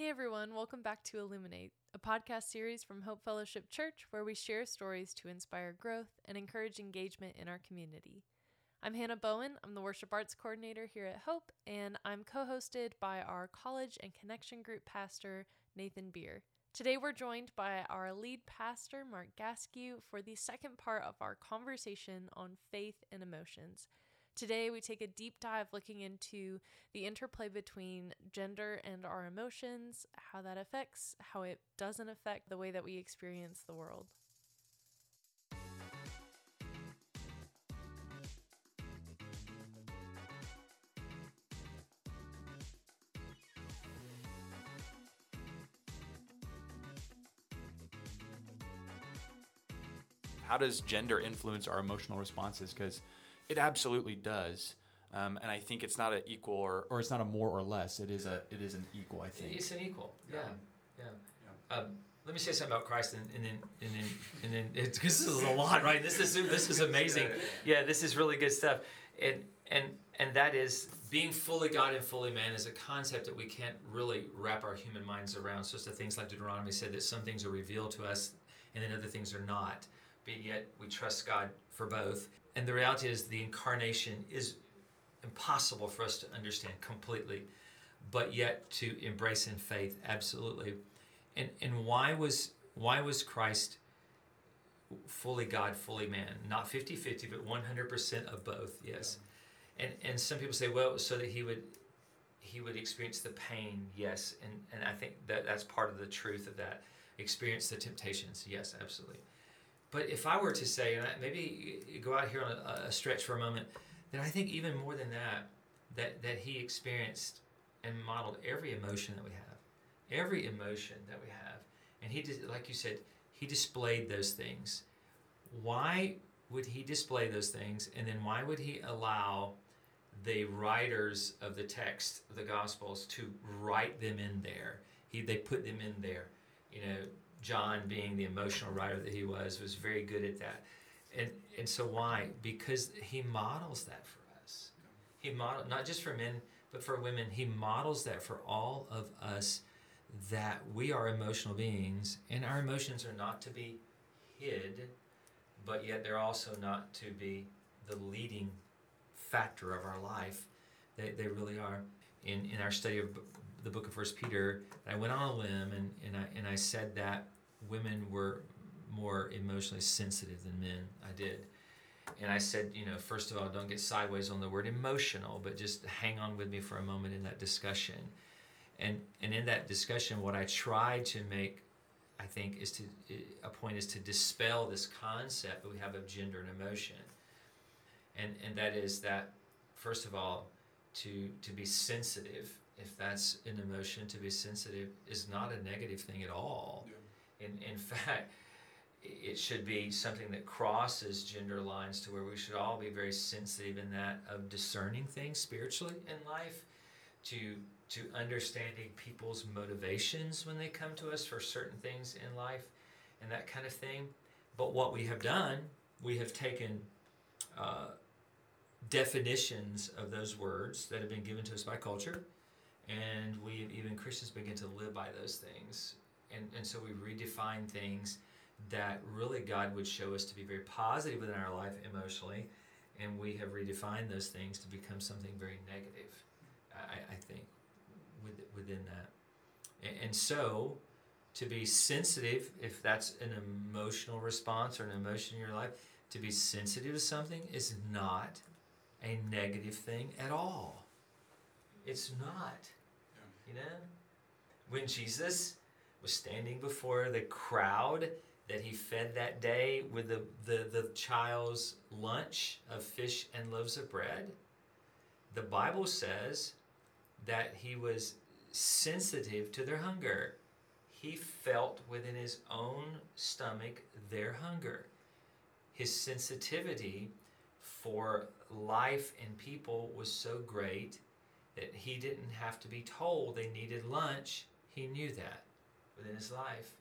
Hey everyone, welcome back to Illuminate, a podcast series from Hope Fellowship Church where we share stories to inspire growth and encourage engagement in our community. I'm Hannah Bowen, I'm the worship arts coordinator here at Hope, and I'm co hosted by our college and connection group pastor, Nathan Beer. Today we're joined by our lead pastor, Mark Gaskew, for the second part of our conversation on faith and emotions. Today, we take a deep dive looking into the interplay between gender and our emotions, how that affects, how it doesn't affect the way that we experience the world. How does gender influence our emotional responses? Because it absolutely does. Um, and I think it's not an equal or, or it's not a more or less. It is a it is an equal. I think it's an equal. Yeah, yeah. yeah. Um, let me say something about Christ, and, and then and then and then it's, this is a lot, right? This is this is amazing. Yeah, this is really good stuff. And and and that is being fully God and fully man is a concept that we can't really wrap our human minds around. So, it's the things like Deuteronomy said that some things are revealed to us, and then other things are not. But yet we trust God for both. And the reality is, the incarnation is impossible for us to understand completely, but yet to embrace in faith, absolutely. And and why was why was Christ fully God, fully man? Not 50-50, but 100% of both, yes. And and some people say, well, so that he would he would experience the pain, yes. And and I think that that's part of the truth of that. Experience the temptations, yes, absolutely. But if I were to say, and maybe go out here on a, a stretch for a moment, that I think even more than that, that that he experienced and modeled every emotion that we have, every emotion that we have, and he did, like you said, he displayed those things. Why would he display those things, and then why would he allow the writers of the text, the Gospels, to write them in there? He they put them in there, you know John, being the emotional writer that he was, was very good at that. And, and so why? Because he models that for us. He model not just for men, but for women. He models that for all of us that we are emotional beings and our emotions are not to be hid, but yet they're also not to be the leading factor of our life. They, they really are. In, in our study of the book of First Peter, I went on a limb and, and, I, and I said that women were more emotionally sensitive than men. I did. And I said, you know, first of all, don't get sideways on the word emotional, but just hang on with me for a moment in that discussion. And, and in that discussion, what I tried to make, I think, is to, a point is to dispel this concept that we have of gender and emotion. And, and that is that, first of all, to, to be sensitive if that's an emotion, to be sensitive is not a negative thing at all. Yeah. In, in fact, it should be something that crosses gender lines to where we should all be very sensitive in that of discerning things spiritually in life, to to understanding people's motivations when they come to us for certain things in life, and that kind of thing. But what we have done, we have taken uh, definitions of those words that have been given to us by culture and we even Christians begin to live by those things. And, and so we redefine things that really God would show us to be very positive within our life emotionally, and we have redefined those things to become something very negative, I, I think, with, within that. And, and so, to be sensitive, if that's an emotional response or an emotion in your life, to be sensitive to something is not a negative thing at all. It's not. You know? When Jesus was standing before the crowd that he fed that day with the, the, the child's lunch of fish and loaves of bread, the Bible says that he was sensitive to their hunger. He felt within his own stomach their hunger. His sensitivity for life and people was so great that he didn't have to be told they needed lunch. He knew that within his life.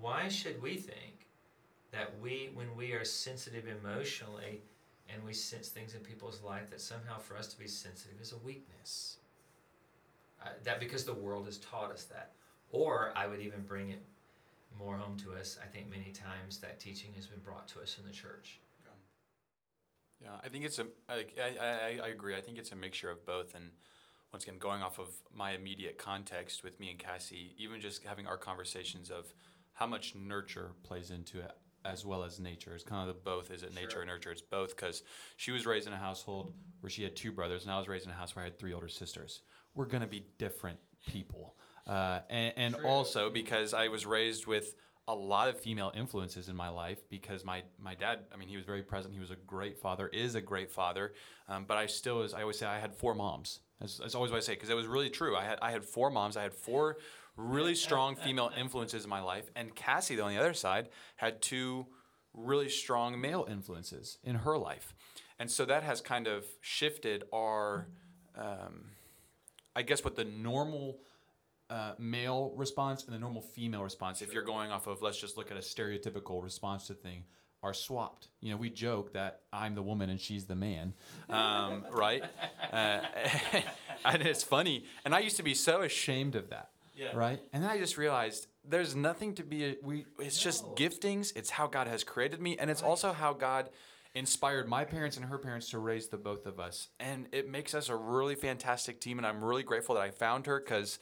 Why should we think that we, when we are sensitive emotionally and we sense things in people's life, that somehow for us to be sensitive is a weakness? Uh, that because the world has taught us that. Or I would even bring it more home to us. I think many times that teaching has been brought to us in the church. Yeah, I think it's a. I, I, I agree. I think it's a mixture of both. And once again, going off of my immediate context with me and Cassie, even just having our conversations of how much nurture plays into it as well as nature. It's kind of the both. Is it nature sure. and nurture? It's both because she was raised in a household where she had two brothers, and I was raised in a house where I had three older sisters. We're going to be different people. Uh, and, and also because I was raised with a lot of female influences in my life because my my dad I mean he was very present he was a great father is a great father um, but I still as I always say I had four moms that's, that's always what I say because it was really true. I had I had four moms. I had four really strong female influences in my life and Cassie though on the other side had two really strong male influences in her life. And so that has kind of shifted our um, I guess what the normal uh, male response and the normal female response, if you're going off of let's just look at a stereotypical response to thing, are swapped. You know, we joke that I'm the woman and she's the man, um, right? Uh, and it's funny. And I used to be so ashamed of that, yeah. right? And then I just realized there's nothing to be. We. It's no. just giftings. It's how God has created me, and it's also how God inspired my parents and her parents to raise the both of us. And it makes us a really fantastic team. And I'm really grateful that I found her because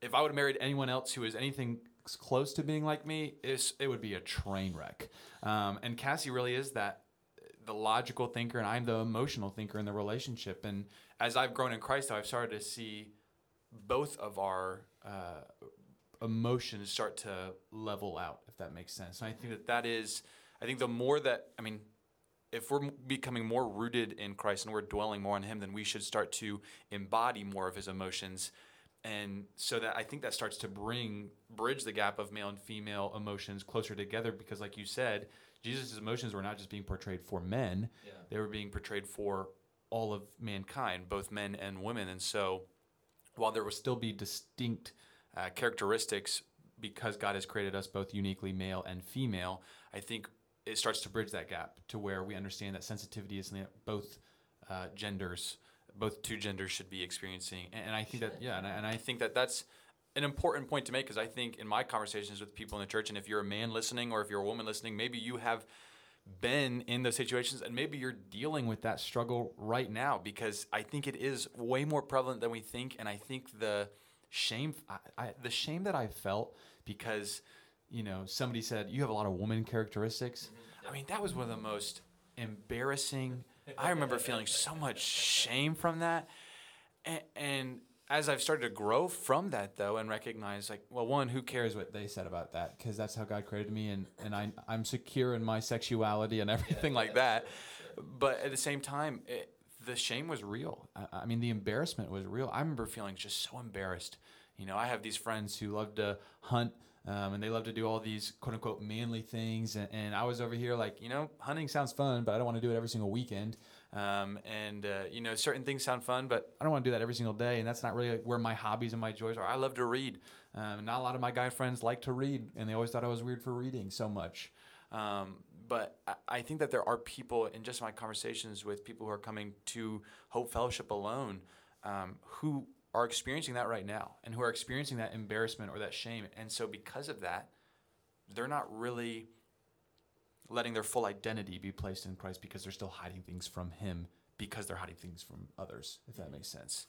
if I would have married anyone else who is anything close to being like me, it would be a train wreck. Um, and Cassie really is that the logical thinker, and I'm the emotional thinker in the relationship. And as I've grown in Christ, though, I've started to see both of our uh, emotions start to level out, if that makes sense. And I think that that is, I think the more that, I mean, if we're becoming more rooted in Christ and we're dwelling more on Him, then we should start to embody more of His emotions and so that I think that starts to bring bridge the gap of male and female emotions closer together because, like you said, Jesus' emotions were not just being portrayed for men; yeah. they were being portrayed for all of mankind, both men and women. And so, while there will still be distinct uh, characteristics because God has created us both uniquely male and female, I think it starts to bridge that gap to where we understand that sensitivity is in both uh, genders both two genders should be experiencing. And, and I think that yeah, and I, and I think that that's an important point to make because I think in my conversations with people in the church, and if you're a man listening or if you're a woman listening, maybe you have been in those situations and maybe you're dealing with that struggle right now because I think it is way more prevalent than we think. And I think the shame, I, I, the shame that I felt because, you know, somebody said, you have a lot of woman characteristics. Mm-hmm. I mean, that was one of the most embarrassing I remember feeling so much shame from that. And, and, as I've started to grow from that, though, and recognize, like, well, one, who cares what they said about that? Because that's how God created me, and, and I, I'm secure in my sexuality and everything yeah, like that. But at the same time, it, the shame was real. I, I mean, the embarrassment was real. I remember feeling just so embarrassed. You know, I have these friends who love to hunt um, and they love to do all these quote unquote manly things. And, and, I was over here like, you know, hunting sounds fun, but I don't want to do it every single weekend. Um, and, uh, you know, certain things sound fun, but I don't want to do that every single day. And that's not really like where my hobbies and my joys are. I love to read. Um, not a lot of my guy friends like to read, and they always thought I was weird for reading so much. Um, but I, I think that there are people in just my conversations with people who are coming to Hope Fellowship alone um, who are experiencing that right now and who are experiencing that embarrassment or that shame. And so, because of that, they're not really letting their full identity be placed in Christ because they're still hiding things from Him because they're hiding things from others, if that makes sense.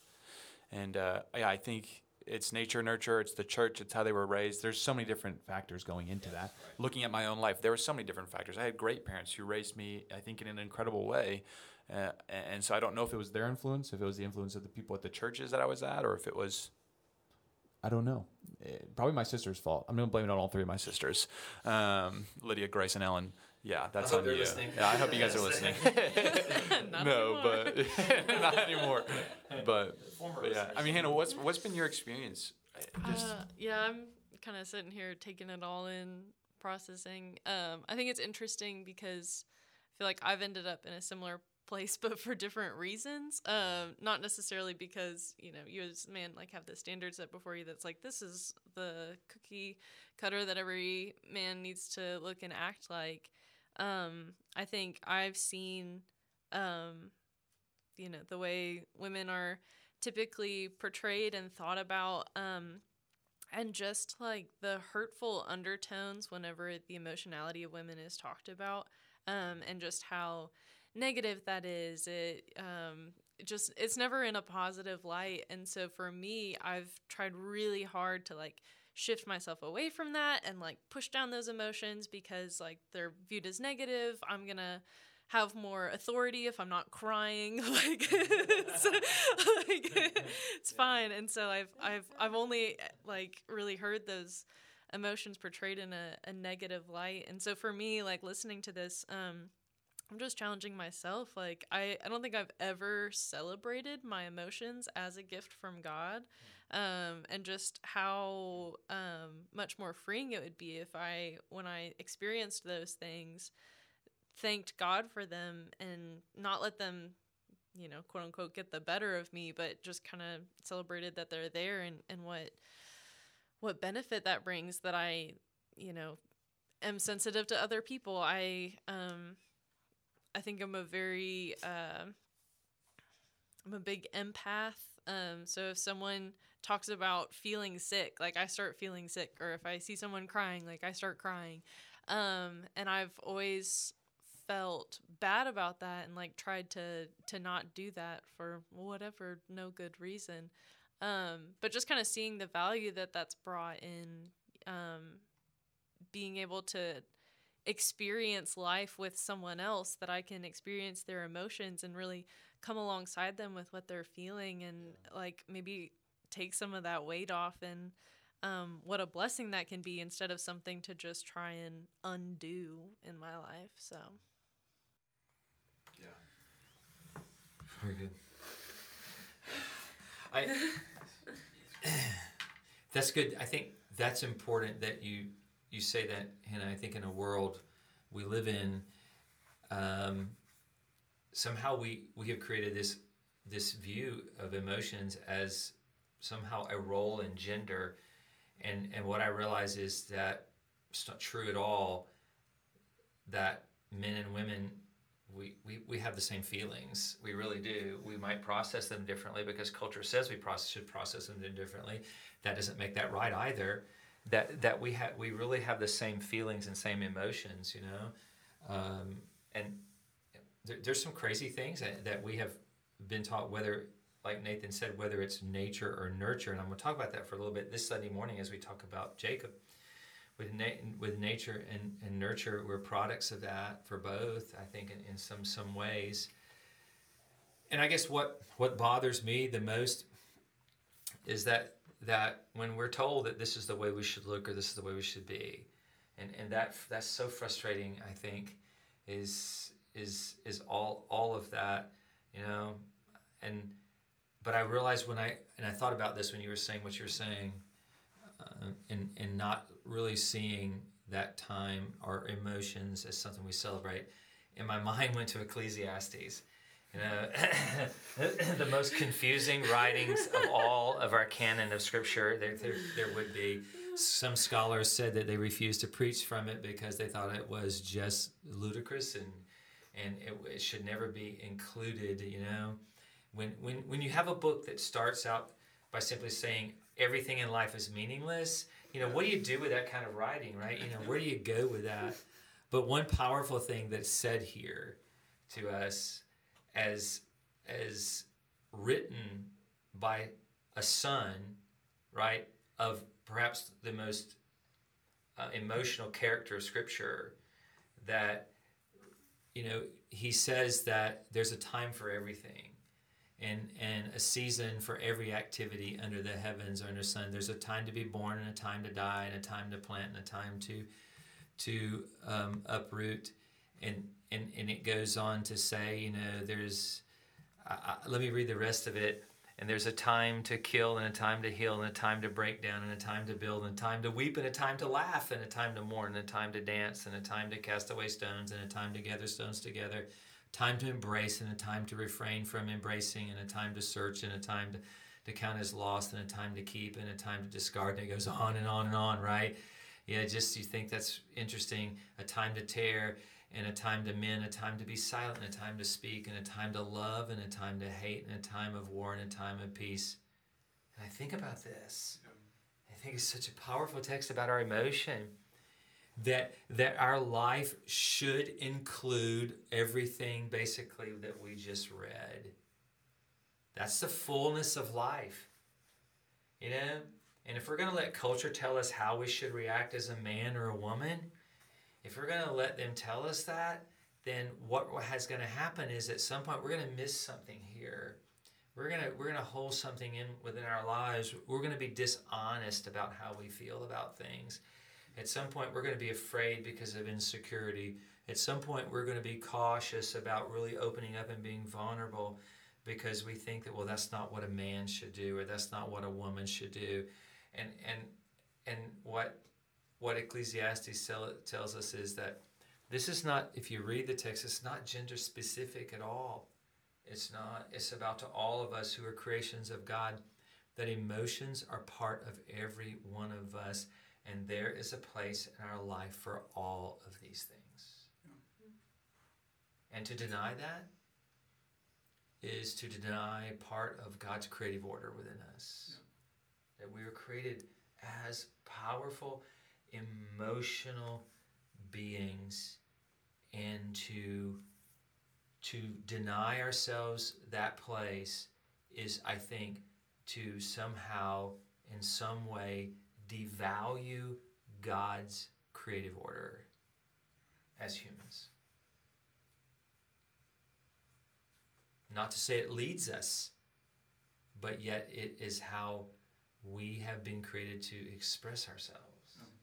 And uh, yeah, I think it's nature, nurture, it's the church, it's how they were raised. There's so many different factors going into that. Right. Looking at my own life, there were so many different factors. I had great parents who raised me, I think, in an incredible way. Uh, and so I don't know if it was their influence, if it was the influence of the people at the churches that I was at, or if it was. I don't know. It, eh, probably my sister's fault. I'm going to blame it on all three of my sisters um, Lydia, Grace, and Ellen. Yeah, that's on you. Listening. Yeah, I hope you guys are listening. no, but not anymore. But, but yeah, I mean, Hannah, what's what's been your experience? Just... Uh, yeah, I'm kind of sitting here taking it all in, processing. Um, I think it's interesting because I feel like I've ended up in a similar place but for different reasons um not necessarily because you know you as a man like have the standards set before you that's like this is the cookie cutter that every man needs to look and act like. Um i think i've seen um you know the way women are typically portrayed and thought about um and just like the hurtful undertones whenever the emotionality of women is talked about um, and just how negative that is it um, just it's never in a positive light. And so for me i've tried really hard to like shift myself away from that and like push down those emotions because like they're viewed as negative. I'm gonna have more authority if i'm not crying. Like, it's, like it's fine. And so i've i've i've only like really heard those emotions portrayed in a, a negative light. And so for me like listening to this um I'm just challenging myself. Like I, I don't think I've ever celebrated my emotions as a gift from God, um, and just how um, much more freeing it would be if I, when I experienced those things, thanked God for them and not let them, you know, quote unquote, get the better of me, but just kind of celebrated that they're there and and what what benefit that brings that I, you know, am sensitive to other people. I um I think I'm a very uh, I'm a big empath. Um, so if someone talks about feeling sick, like I start feeling sick, or if I see someone crying, like I start crying. Um, and I've always felt bad about that and like tried to to not do that for whatever no good reason. Um, but just kind of seeing the value that that's brought in um, being able to experience life with someone else that I can experience their emotions and really come alongside them with what they're feeling and like maybe take some of that weight off and um, what a blessing that can be instead of something to just try and undo in my life. So, yeah, very good. I that's good. I think that's important that you you say that, and I think in a world we live in, um, somehow we we have created this this view of emotions as somehow a role in gender, and and what I realize is that it's not true at all. That men and women we, we, we have the same feelings. We really do. We might process them differently because culture says we process, should process them differently. That doesn't make that right either that that we have we really have the same feelings and same emotions you know? Um, and there, there's some crazy things that, that we have been taught whether like nathan said whether it's nature or nurture and i'm going to talk about that for a little bit this sunday morning as we talk about jacob. With, na- with nature and, and nurture we're products of that for both i think in, in some some ways. And i guess what what bothers me the most is that that when we're told that this is the way we should look or this is the way we should be, and and that that's so frustrating. I think is is is all all of that, you know, and but I realized when I and I thought about this when you were saying what you're saying, uh, and and not really seeing that time or emotions as something we celebrate, and my mind went to Ecclesiastes you know, the most confusing writings of all of our canon of scripture. There, there, there would be. Some scholars said that they refused to preach from it because they thought it was just ludicrous and and it, it should never be included. You know, when when when you have a book that starts out by simply saying everything in life is meaningless, you know, what do you do with that kind of writing, right? You know, where do you go with that? But one powerful thing that's said here to us as as written by a son, right, of perhaps the most uh, emotional character of Scripture, that you know he says that there's a time for everything, and and a season for every activity under the heavens or under the sun. There's a time to be born and a time to die, and a time to plant and a time to to um, uproot, and and, and it goes on to say, you know, there's, uh, let me read the rest of it. And there's a time to kill and a time to heal and a time to break down and a time to build and a time to weep and a time to laugh and a time to mourn and a time to dance and a time to cast away stones and a time to gather stones together, time to embrace and a time to refrain from embracing and a time to search and a time to, to count as lost and a time to keep and a time to discard and it goes on and on and on, right? Yeah, just you think that's interesting. A time to tear and a time to mend, a time to be silent, and a time to speak, and a time to love, and a time to hate, and a time of war, and a time of peace. And I think about this. I think it's such a powerful text about our emotion that that our life should include everything basically that we just read. That's the fullness of life. You know? And if we're going to let culture tell us how we should react as a man or a woman, if we're going to let them tell us that, then what has going to happen is at some point we're going to miss something here. We're going to we're going to hold something in within our lives. We're going to be dishonest about how we feel about things. At some point we're going to be afraid because of insecurity. At some point we're going to be cautious about really opening up and being vulnerable because we think that well that's not what a man should do or that's not what a woman should do. And and and what what Ecclesiastes tells us is that this is not, if you read the text, it's not gender specific at all. It's not. It's about to all of us who are creations of God that emotions are part of every one of us, and there is a place in our life for all of these things. And to deny that is to deny part of God's creative order within us. Yeah. That we were created as powerful, emotional beings and to to deny ourselves that place is i think to somehow in some way devalue god's creative order as humans. Not to say it leads us but yet it is how we have been created to express ourselves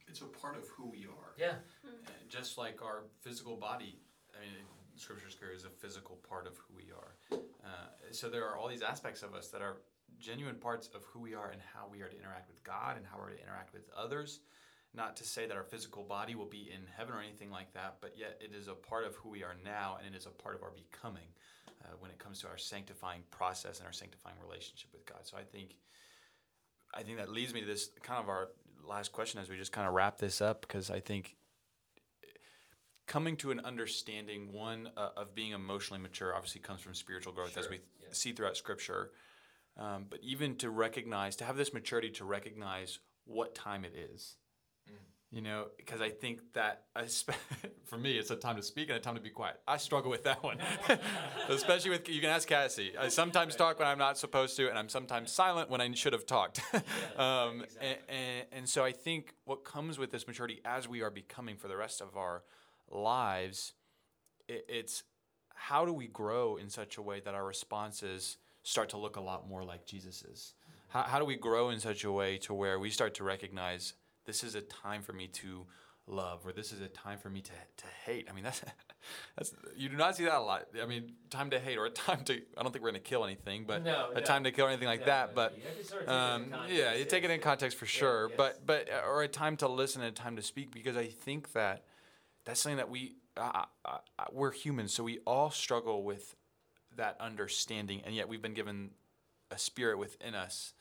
it's a part of who we are. Yeah. And just like our physical body, I mean, Scripture's clear is a physical part of who we are. Uh, so there are all these aspects of us that are genuine parts of who we are and how we are to interact with God and how we're to interact with others. Not to say that our physical body will be in heaven or anything like that, but yet it is a part of who we are now and it is a part of our becoming uh, when it comes to our sanctifying process and our sanctifying relationship with God. So I think I think that leads me to this kind of our last question as we just kind of wrap this up because I think coming to an understanding one uh, of being emotionally mature obviously comes from spiritual growth sure. as we yeah. see throughout scripture um, but even to recognize to have this maturity to recognize what time it is you know because i think that for me it's a time to speak and a time to be quiet. I struggle with that one. Especially with you can ask cassie. I sometimes talk when i'm not supposed to and i'm sometimes silent when i should have talked. Um, exactly. and, and, and so i think what comes with this maturity as we are becoming for the rest of our lives it, it's how do we grow in such a way that our responses start to look a lot more like jesus's? How, how do we grow in such a way to where we start to recognize this is a time for me to love or this is a time for me to, to hate. I mean, that's, that's, you do not see that a lot. I mean, time to hate or a time to, I don't think we're going to kill anything, but no, a no, time to kill anything like that. But, um, yeah, you take it in context for sure, yeah, yes. but, but, uh, or a time to listen and a time to speak because I think that that's something that we, uh, uh, uh, we're humans, so we all struggle with that understanding, and yet we've been given a spirit within us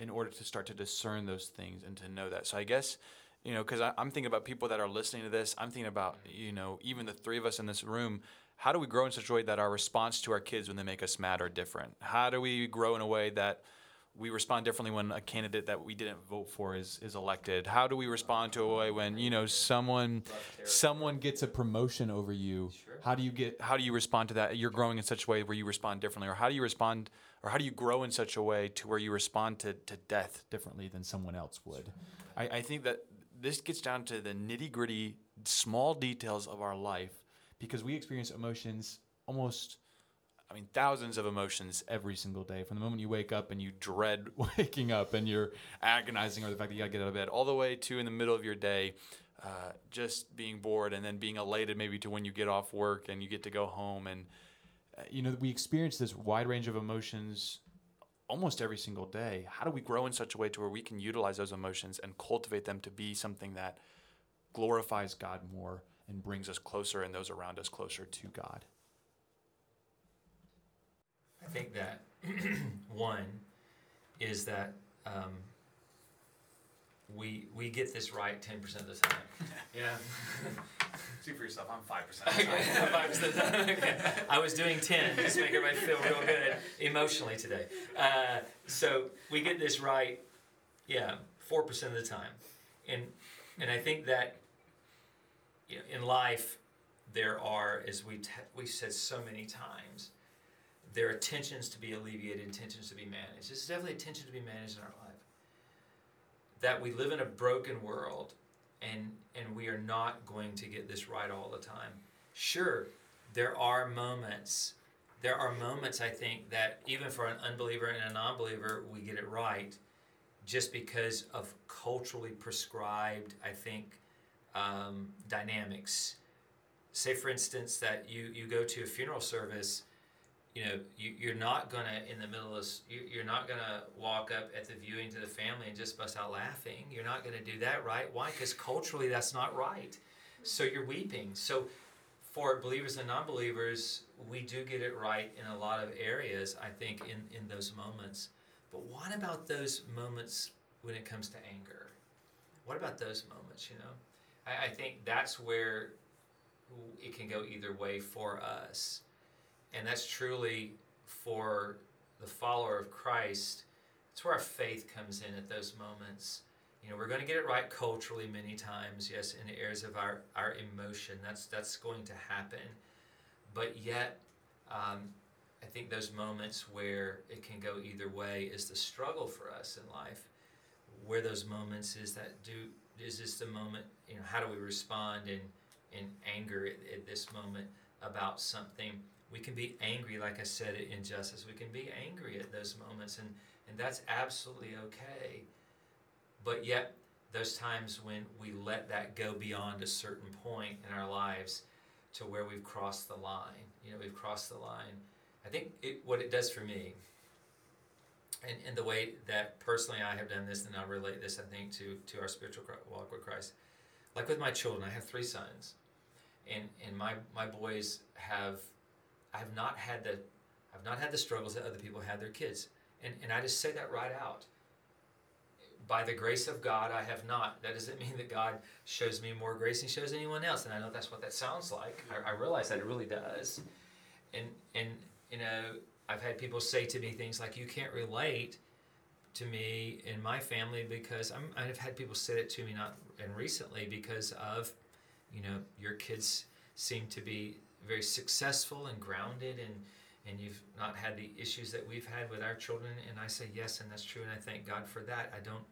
in order to start to discern those things and to know that. So I guess, you know, because I'm thinking about people that are listening to this. I'm thinking about, you know, even the three of us in this room. How do we grow in such a way that our response to our kids when they make us mad are different? How do we grow in a way that we respond differently when a candidate that we didn't vote for is, is elected? How do we respond to a way when you know someone someone gets a promotion over you? How do you get how do you respond to that? You're growing in such a way where you respond differently, or how do you respond or how do you grow in such a way to where you respond to, to death differently than someone else would? I, I think that this gets down to the nitty gritty, small details of our life because we experience emotions almost, I mean, thousands of emotions every single day. From the moment you wake up and you dread waking up and you're agonizing over the fact that you gotta get out of bed, all the way to in the middle of your day, uh, just being bored and then being elated maybe to when you get off work and you get to go home and you know, we experience this wide range of emotions almost every single day. How do we grow in such a way to where we can utilize those emotions and cultivate them to be something that glorifies God more and brings us closer and those around us closer to God? I think that one is that um, we we get this right ten percent of the time. yeah. See for yourself. I'm five percent. Five percent. Okay. I was doing ten just to make everybody feel real good emotionally today. Uh, so we get this right, yeah, 4% of the time. And, and I think that you know, in life, there are, as we, te- we said so many times, there are tensions to be alleviated, tensions to be managed. There's definitely a tension to be managed in our life. That we live in a broken world and, and we are not going to get this right all the time. Sure, there are moments there are moments I think that even for an unbeliever and a non-believer, we get it right, just because of culturally prescribed, I think, um, dynamics. Say, for instance, that you you go to a funeral service, you know, you, you're not gonna in the middle of you, you're not gonna walk up at the viewing to the family and just bust out laughing. You're not gonna do that, right? Why? Because culturally, that's not right. So you're weeping. So for believers and non-believers, we do get it right in a lot of areas, I think, in, in those moments. But what about those moments when it comes to anger? What about those moments, you know? I, I think that's where it can go either way for us. And that's truly for the follower of Christ. It's where our faith comes in at those moments. You know, we're going to get it right culturally many times, yes, in the areas of our, our emotion. That's, that's going to happen. But yet, um, I think those moments where it can go either way is the struggle for us in life. Where those moments is that do is this the moment? You know, how do we respond in in anger at, at this moment about something? We can be angry, like I said, in injustice. We can be angry at those moments, and and that's absolutely okay. But yet, those times when we let that go beyond a certain point in our lives to where we've crossed the line, you know, we've crossed the line. I think it, what it does for me, and, and the way that personally I have done this, and I'll relate this, I think, to, to our spiritual walk with Christ. Like with my children, I have three sons, and, and my, my boys have, I have not had the, I've not had the struggles that other people had their kids. And, and I just say that right out by the grace of God, I have not. That doesn't mean that God shows me more grace than He shows anyone else. And I know that's what that sounds like. I, I realize that it really does. And and you know, I've had people say to me things like, "You can't relate to me in my family because I'm." I've had people say it to me not and recently because of, you know, your kids seem to be very successful and grounded and and you've not had the issues that we've had with our children and i say yes and that's true and i thank god for that. I don't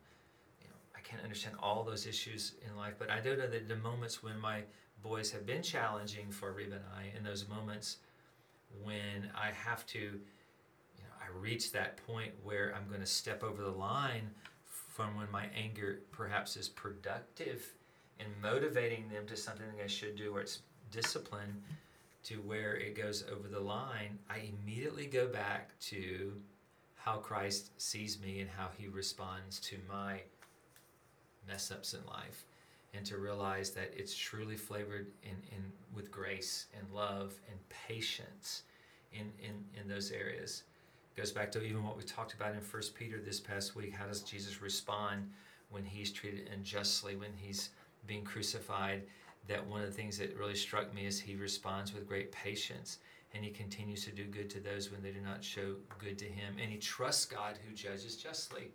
you know, I can't understand all those issues in life, but I do know that the moments when my boys have been challenging for Reba and I, in those moments when I have to, you know, I reach that point where I'm going to step over the line from when my anger perhaps is productive and motivating them to something I should do, or it's discipline, to where it goes over the line, I immediately go back to how Christ sees me and how he responds to my mess ups in life and to realize that it's truly flavored in, in with grace and love and patience in, in, in those areas. Goes back to even what we talked about in First Peter this past week. How does Jesus respond when he's treated unjustly, when he's being crucified? That one of the things that really struck me is he responds with great patience and he continues to do good to those when they do not show good to him. And he trusts God who judges justly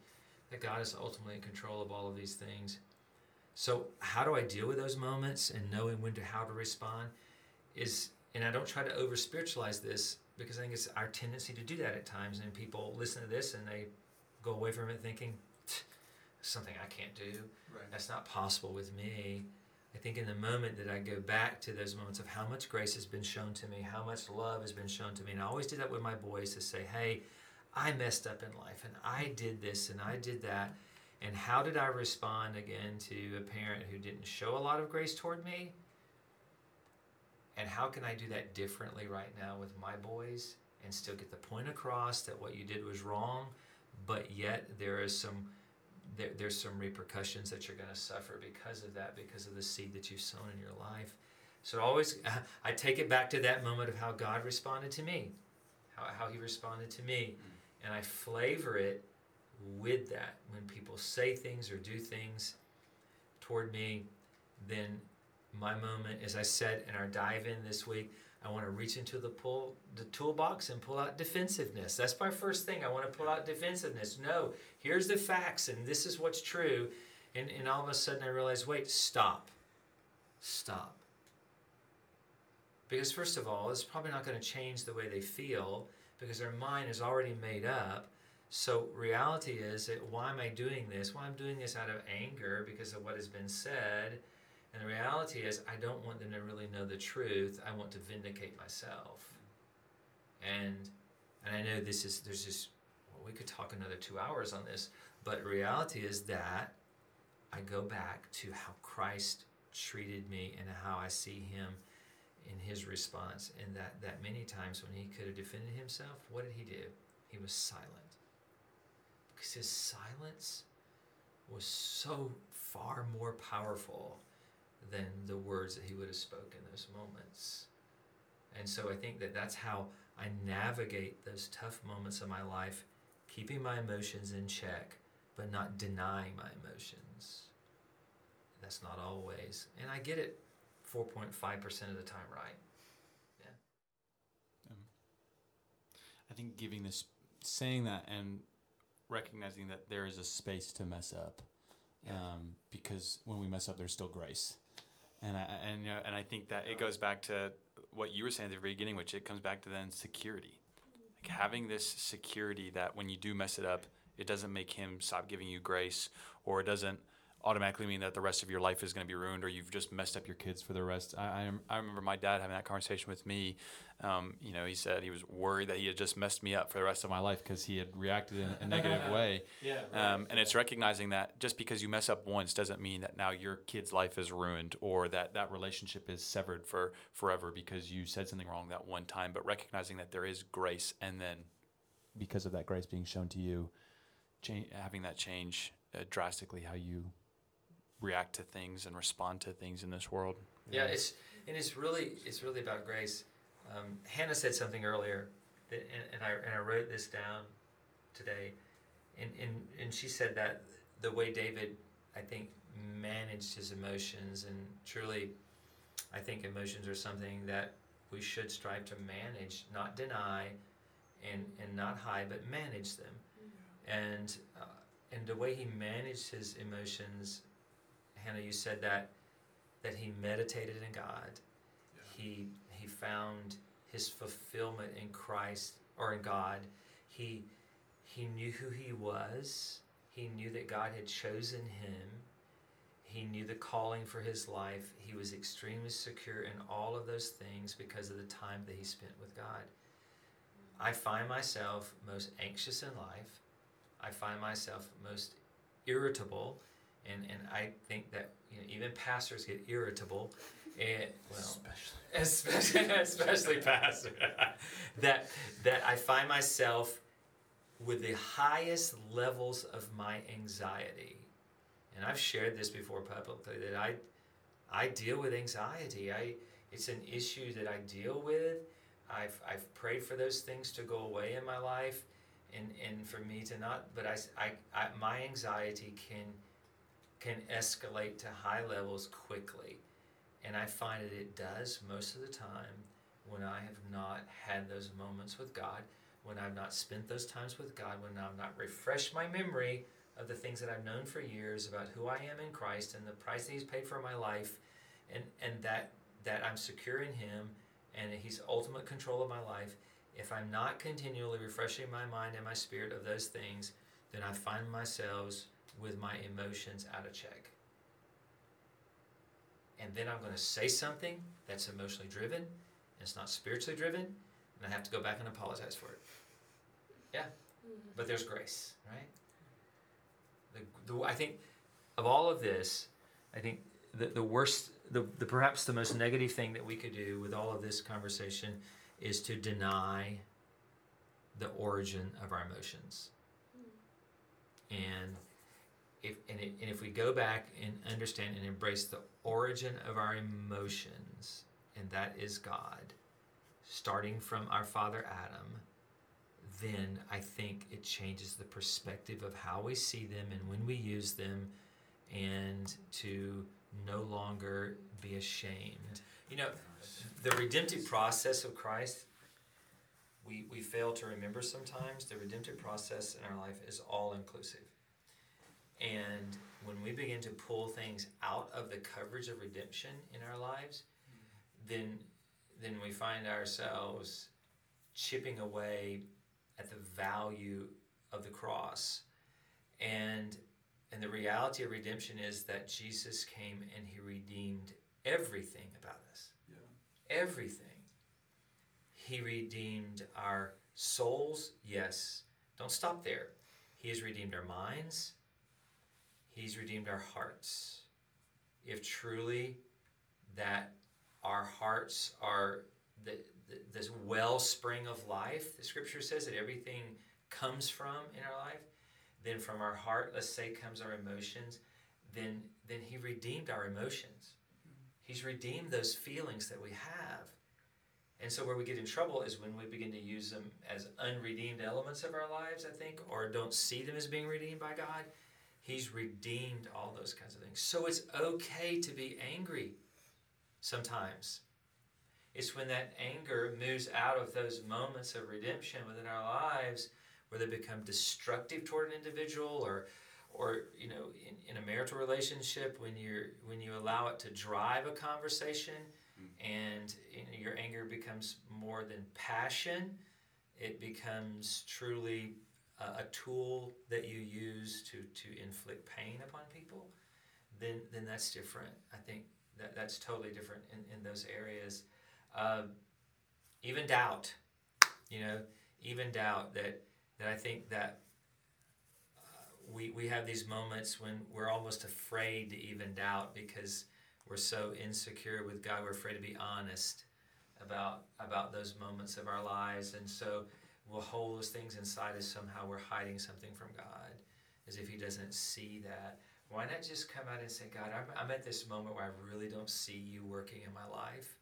that God is ultimately in control of all of these things. So, how do I deal with those moments and knowing when to how to respond is, and I don't try to over spiritualize this because I think it's our tendency to do that at times. And people listen to this and they go away from it thinking, something I can't do. Right. That's not possible with me. I think in the moment that I go back to those moments of how much grace has been shown to me, how much love has been shown to me, and I always do that with my boys to say, hey, I messed up in life and I did this and I did that. And how did I respond again to a parent who didn't show a lot of grace toward me? And how can I do that differently right now with my boys and still get the point across that what you did was wrong, but yet there is some there, there's some repercussions that you're going to suffer because of that, because of the seed that you've sown in your life. So always, I take it back to that moment of how God responded to me, how, how He responded to me. Mm and I flavor it with that. When people say things or do things toward me, then my moment, as I said in our dive in this week, I want to reach into the pull the toolbox and pull out defensiveness. That's my first thing. I want to pull out defensiveness. No, here's the facts and this is what's true. And, and all of a sudden I realize, wait, stop. Stop. Because first of all, it's probably not going to change the way they feel because their mind is already made up. So reality is that why am I doing this? Well, I'm doing this out of anger because of what has been said. And the reality is I don't want them to really know the truth. I want to vindicate myself. And and I know this is there's just we could talk another two hours on this, but reality is that I go back to how Christ treated me and how I see him in his response. And that, that many times when he could have defended himself, what did he do? He was silent. Because his silence was so far more powerful than the words that he would have spoken in those moments. And so I think that that's how I navigate those tough moments of my life, keeping my emotions in check, but not denying my emotions. That's not always. And I get it 4.5% of the time right. Yeah. Um, I think giving this, saying that and recognizing that there is a space to mess up. Yeah. Um, because when we mess up, there's still grace. And I, and, you know, and I think that it goes back to what you were saying at the very beginning, which it comes back to then security. Having this security that when you do mess it up, it doesn't make him stop giving you grace or it doesn't – automatically mean that the rest of your life is going to be ruined or you've just messed up your kids for the rest. I, I, I remember my dad having that conversation with me. Um, you know, he said he was worried that he had just messed me up for the rest of my life because he had reacted in a negative way. Yeah. Right, um, and it's recognizing that just because you mess up once doesn't mean that now your kid's life is ruined or that that relationship is severed for forever because you said something wrong that one time. But recognizing that there is grace and then because of that grace being shown to you, change, having that change uh, drastically how you react to things and respond to things in this world. Yeah, it's and it's really it's really about grace. Um, Hannah said something earlier, that, and, and I and I wrote this down today, and, and and she said that the way David, I think, managed his emotions, and truly, I think emotions are something that we should strive to manage, not deny, and and not hide, but manage them, mm-hmm. and. Uh, and the way he managed his emotions Hannah, you said that that he meditated in God. Yeah. He he found his fulfillment in Christ or in God. He he knew who he was. He knew that God had chosen him. He knew the calling for his life. He was extremely secure in all of those things because of the time that he spent with God. I find myself most anxious in life. I find myself most irritable and and I think that you know, even pastors get irritable, and well, especially especially, especially pastor, that that I find myself with the highest levels of my anxiety, and I've shared this before publicly that I I deal with anxiety. I it's an issue that I deal with. I've I've prayed for those things to go away in my life, and and for me to not. But I I, I my anxiety can can escalate to high levels quickly. And I find that it does most of the time when I have not had those moments with God, when I've not spent those times with God, when I've not refreshed my memory of the things that I've known for years about who I am in Christ and the price that He's paid for my life, and, and that, that I'm secure in Him and He's ultimate control of my life. If I'm not continually refreshing my mind and my spirit of those things, then I find myself with my emotions out of check. And then I'm going to say something that's emotionally driven and it's not spiritually driven, and I have to go back and apologize for it. Yeah, mm-hmm. but there's grace, right? The, the, I think of all of this, I think the, the worst, the, the perhaps the most negative thing that we could do with all of this conversation is to deny the origin of our emotions. And if and, it, and if we go back and understand and embrace the origin of our emotions, and that is God, starting from our father Adam, then I think it changes the perspective of how we see them and when we use them, and to no longer be ashamed. You know, the redemptive process of Christ, we, we fail to remember sometimes. The redemptive process in our life is all inclusive. And when we begin to pull things out of the coverage of redemption in our lives, then then we find ourselves chipping away at the value of the cross. And and the reality of redemption is that Jesus came and he redeemed everything about us. Yeah. Everything. He redeemed our souls, yes. Don't stop there. He has redeemed our minds. He's redeemed our hearts. If truly that our hearts are the, the, this wellspring of life, the scripture says that everything comes from in our life, then from our heart, let's say, comes our emotions, then, then He redeemed our emotions. Mm-hmm. He's redeemed those feelings that we have. And so, where we get in trouble is when we begin to use them as unredeemed elements of our lives, I think, or don't see them as being redeemed by God. He's redeemed all those kinds of things. So, it's okay to be angry sometimes. It's when that anger moves out of those moments of redemption within our lives where they become destructive toward an individual or or you know in, in a marital relationship when you're when you allow it to drive a conversation. And you know, your anger becomes more than passion. It becomes truly a, a tool that you use to to inflict pain upon people then then that's different. I think that that's totally different in, in those areas. Uh, even doubt you know even doubt that that I think that uh, we, we have these moments when we're almost afraid to even doubt because we're so insecure with God. We're afraid to be honest about about those moments of our lives, and so we'll hold those things inside as somehow we're hiding something from God, as if He doesn't see that. Why not just come out and say, God, I'm, I'm at this moment where I really don't see you working in my life.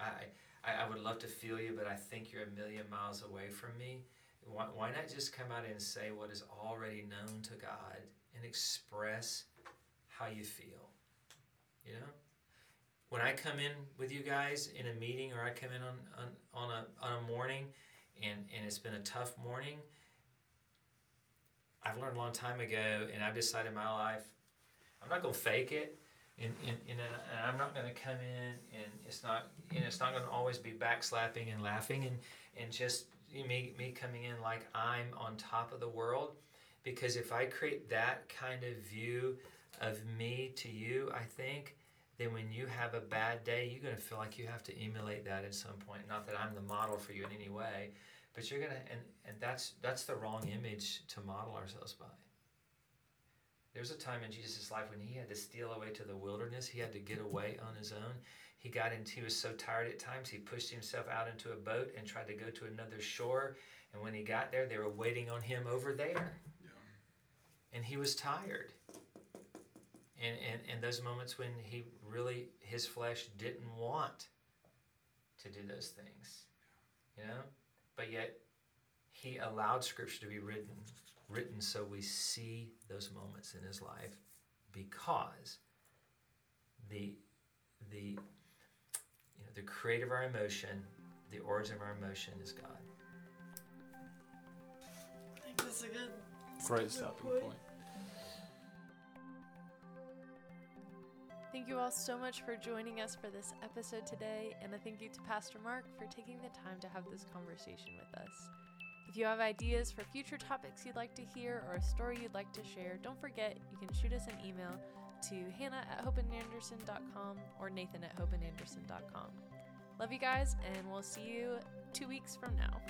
I, I, I would love to feel you, but I think you're a million miles away from me. Why, why not just come out and say what is already known to God and express how you feel? You know? When I come in with you guys in a meeting or I come in on, on, on, a, on a morning and, and it's been a tough morning, I've learned a long time ago and I've decided my life, I'm not going to fake it. And, and, and, uh, I'm not going to come in and it's not, and it's not going to always be backslapping and laughing and, and just me, me coming in like I'm on top of the world. Because if I create that kind of view of me to you, I think, then when you have a bad day, you're going to feel like you have to emulate that at some point. Not that I'm the model for you in any way, but you're going to, and, and that's, that's the wrong image to model ourselves by. There was a time in Jesus' life when he had to steal away to the wilderness. He had to get away on his own. He got into, he was so tired at times, he pushed himself out into a boat and tried to go to another shore. And when he got there, they were waiting on him over there. Yeah. And he was tired. And, and, and those moments when he really, his flesh didn't want to do those things, you know? But yet, he allowed scripture to be written, written so we see those moments in his life because the, the the creator of our emotion, the origin of our emotion is God. I think that's a good great stopping point. point. Thank you all so much for joining us for this episode today, and a thank you to Pastor Mark for taking the time to have this conversation with us. If you have ideas for future topics you'd like to hear or a story you'd like to share, don't forget you can shoot us an email to hannah at hopeandanderson.com or nathan at hopeandanderson.com. Love you guys, and we'll see you two weeks from now.